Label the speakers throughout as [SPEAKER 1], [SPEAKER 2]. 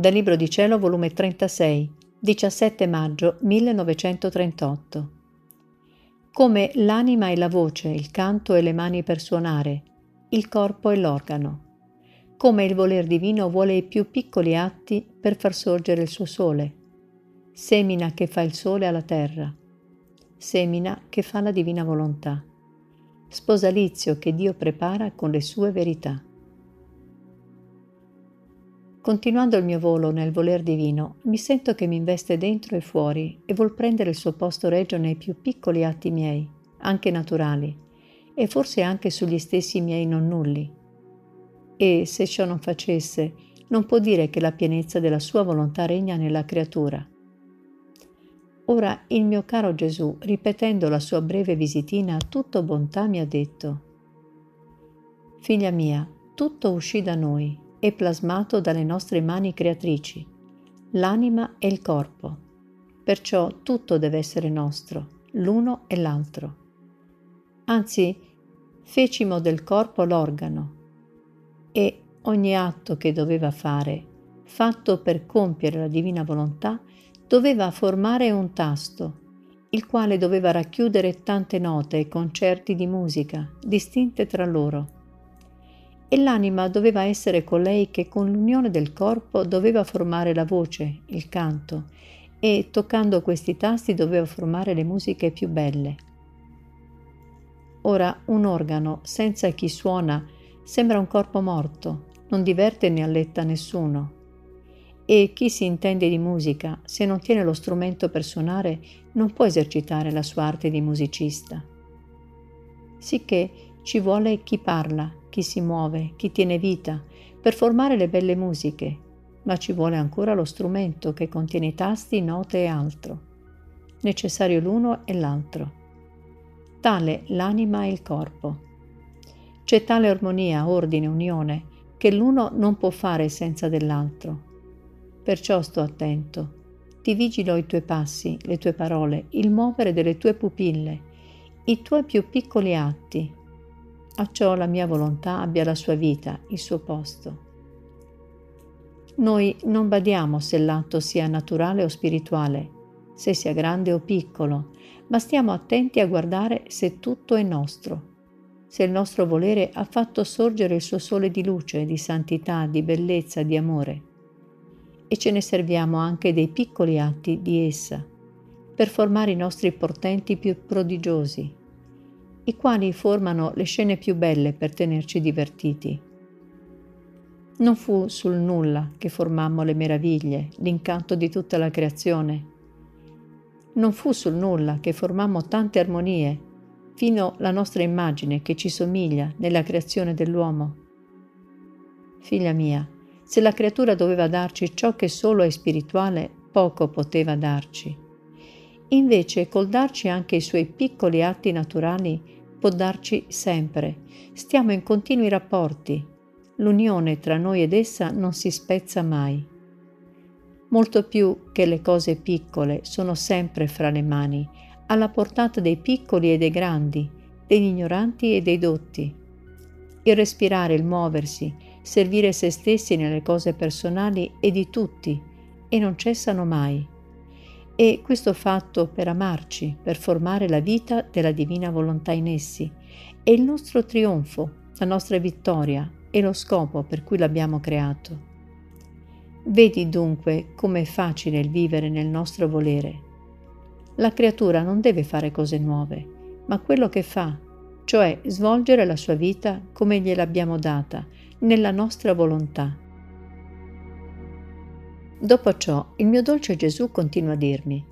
[SPEAKER 1] Dal Libro di Cielo, volume 36, 17 maggio 1938. Come l'anima e la voce, il canto e le mani per suonare, il corpo e l'organo. Come il voler divino vuole i più piccoli atti per far sorgere il suo sole. Semina che fa il sole alla terra. Semina che fa la divina volontà. Sposalizio che Dio prepara con le sue verità. Continuando il mio volo nel voler divino, mi sento che mi investe dentro e fuori e vuol prendere il suo posto regio nei più piccoli atti miei, anche naturali, e forse anche sugli stessi miei non nulli. E se ciò non facesse, non può dire che la pienezza della sua volontà regna nella creatura. Ora il mio caro Gesù, ripetendo la sua breve visitina, tutto bontà mi ha detto, Figlia mia, tutto uscì da noi è plasmato dalle nostre mani creatrici, l'anima e il corpo. Perciò tutto deve essere nostro, l'uno e l'altro. Anzi, fecimo del corpo l'organo e ogni atto che doveva fare, fatto per compiere la divina volontà, doveva formare un tasto, il quale doveva racchiudere tante note e concerti di musica, distinte tra loro e l'anima doveva essere colei che con l'unione del corpo doveva formare la voce, il canto, e toccando questi tasti doveva formare le musiche più belle. Ora un organo senza chi suona sembra un corpo morto, non diverte né alletta nessuno. E chi si intende di musica, se non tiene lo strumento per suonare, non può esercitare la sua arte di musicista. Sicché ci vuole chi parla, chi si muove, chi tiene vita, per formare le belle musiche, ma ci vuole ancora lo strumento che contiene tasti, note e altro. Necessario l'uno e l'altro. Tale l'anima e il corpo. C'è tale armonia, ordine, unione, che l'uno non può fare senza dell'altro. Perciò sto attento. Ti vigilo i tuoi passi, le tue parole, il muovere delle tue pupille, i tuoi più piccoli atti, acciò la mia volontà abbia la sua vita, il suo posto. Noi non badiamo se l'atto sia naturale o spirituale, se sia grande o piccolo, ma stiamo attenti a guardare se tutto è nostro, se il nostro volere ha fatto sorgere il suo sole di luce, di santità, di bellezza, di amore. E ce ne serviamo anche dei piccoli atti di essa, per formare i nostri portenti più prodigiosi, i quali formano le scene più belle per tenerci divertiti. Non fu sul nulla che formammo le meraviglie, l'incanto di tutta la creazione. Non fu sul nulla che formammo tante armonie, fino alla nostra immagine che ci somiglia nella creazione dell'uomo. Figlia mia, se la creatura doveva darci ciò che solo è spirituale, poco poteva darci. Invece, col darci anche i suoi piccoli atti naturali, può darci sempre. Stiamo in continui rapporti. L'unione tra noi ed essa non si spezza mai. Molto più che le cose piccole sono sempre fra le mani, alla portata dei piccoli e dei grandi, degli ignoranti e dei dotti. Il respirare, il muoversi, servire se stessi nelle cose personali e di tutti, e non cessano mai e questo fatto per amarci, per formare la vita della divina volontà in essi. È il nostro trionfo, la nostra vittoria e lo scopo per cui l'abbiamo creato. Vedi dunque com'è facile il vivere nel nostro volere. La creatura non deve fare cose nuove, ma quello che fa, cioè svolgere la sua vita come gliel'abbiamo data, nella nostra volontà Dopo ciò, il mio dolce Gesù continua a dirmi,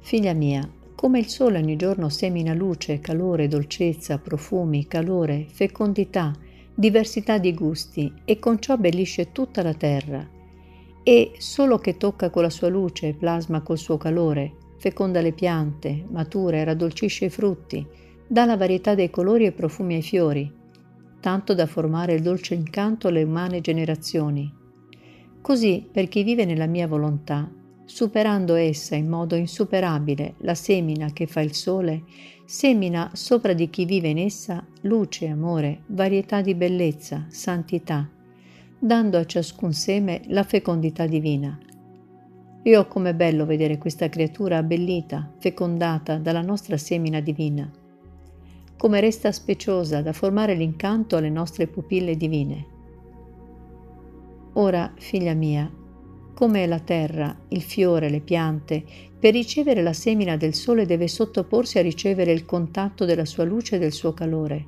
[SPEAKER 1] Figlia mia, come il sole ogni giorno semina luce, calore, dolcezza, profumi, calore, fecondità, diversità di gusti e con ciò bellisce tutta la terra, e solo che tocca con la sua luce, plasma col suo calore, feconda le piante, matura e raddolcisce i frutti, dà la varietà dei colori e profumi ai fiori, tanto da formare il dolce incanto alle umane generazioni, Così per chi vive nella mia volontà, superando essa in modo insuperabile la semina che fa il sole, semina sopra di chi vive in essa luce, amore, varietà di bellezza, santità, dando a ciascun seme la fecondità divina. E oh come bello vedere questa creatura abbellita, fecondata dalla nostra semina divina. Come resta speciosa da formare l'incanto alle nostre pupille divine. Ora, figlia mia, come la terra, il fiore, le piante, per ricevere la semina del sole deve sottoporsi a ricevere il contatto della sua luce e del suo calore,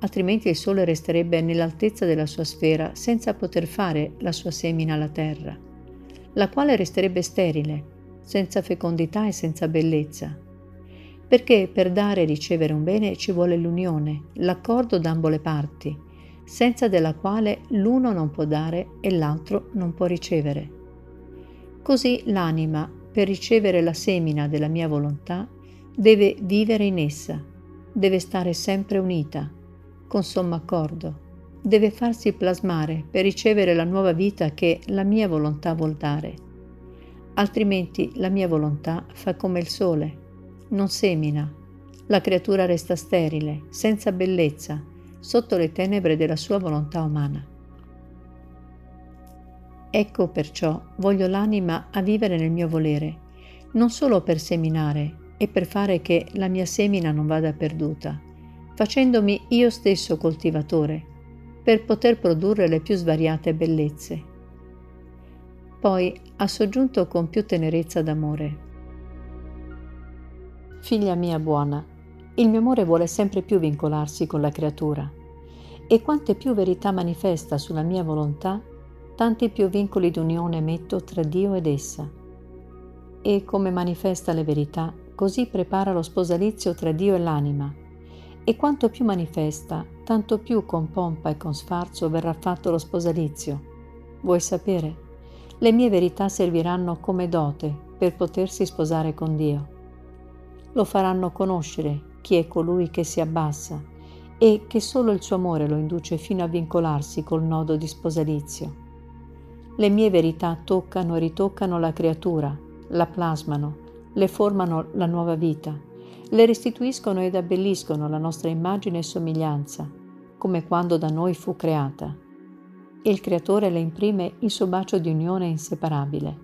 [SPEAKER 1] altrimenti il sole resterebbe nell'altezza della sua sfera senza poter fare la sua semina alla terra, la quale resterebbe sterile, senza fecondità e senza bellezza. Perché per dare e ricevere un bene ci vuole l'unione, l'accordo d'ambo le parti, senza della quale l'uno non può dare e l'altro non può ricevere. Così l'anima, per ricevere la semina della mia volontà, deve vivere in essa, deve stare sempre unita, con sommo accordo, deve farsi plasmare per ricevere la nuova vita che la mia volontà vuol dare. Altrimenti la mia volontà fa come il sole, non semina, la creatura resta sterile, senza bellezza, sotto le tenebre della sua volontà umana. Ecco perciò voglio l'anima a vivere nel mio volere, non solo per seminare e per fare che la mia semina non vada perduta, facendomi io stesso coltivatore, per poter produrre le più svariate bellezze. Poi ha soggiunto con più tenerezza d'amore. Figlia mia buona, il mio amore vuole sempre più vincolarsi con la creatura, e quante più verità manifesta sulla mia volontà, tanti più vincoli d'unione metto tra Dio ed essa. E come manifesta le verità, così prepara lo sposalizio tra Dio e l'anima. E quanto più manifesta, tanto più con pompa e con sfarzo verrà fatto lo sposalizio. Vuoi sapere? Le mie verità serviranno come dote per potersi sposare con Dio. Lo faranno conoscere chi è colui che si abbassa e che solo il suo amore lo induce fino a vincolarsi col nodo di sposalizio. Le mie verità toccano e ritoccano la creatura, la plasmano, le formano la nuova vita, le restituiscono ed abbelliscono la nostra immagine e somiglianza, come quando da noi fu creata. E il Creatore le imprime il suo bacio di unione inseparabile.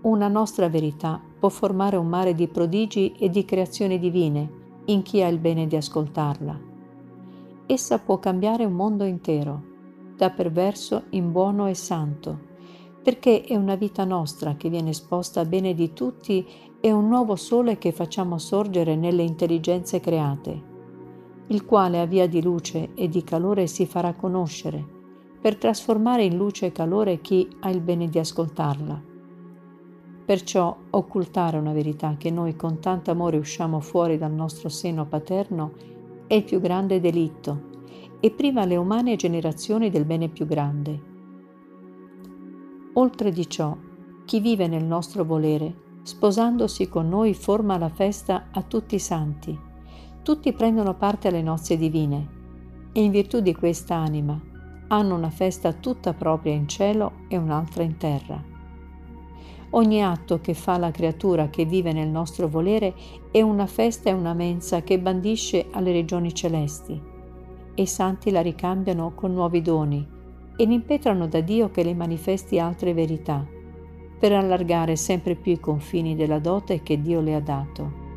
[SPEAKER 1] Una nostra verità può formare un mare di prodigi e di creazioni divine in chi ha il bene di ascoltarla. Essa può cambiare un mondo intero da perverso in buono e santo, perché è una vita nostra che viene esposta a bene di tutti e un nuovo sole che facciamo sorgere nelle intelligenze create, il quale a via di luce e di calore si farà conoscere, per trasformare in luce e calore chi ha il bene di ascoltarla. Perciò occultare una verità che noi con tanto amore usciamo fuori dal nostro seno paterno è il più grande delitto e priva le umane generazioni del bene più grande. Oltre di ciò, chi vive nel nostro volere, sposandosi con noi, forma la festa a tutti i santi. Tutti prendono parte alle nozze divine e in virtù di questa anima hanno una festa tutta propria in cielo e un'altra in terra. Ogni atto che fa la creatura che vive nel nostro volere è una festa e una mensa che bandisce alle regioni celesti e i santi la ricambiano con nuovi doni e l'impetrano da Dio che le manifesti altre verità, per allargare sempre più i confini della dote che Dio le ha dato.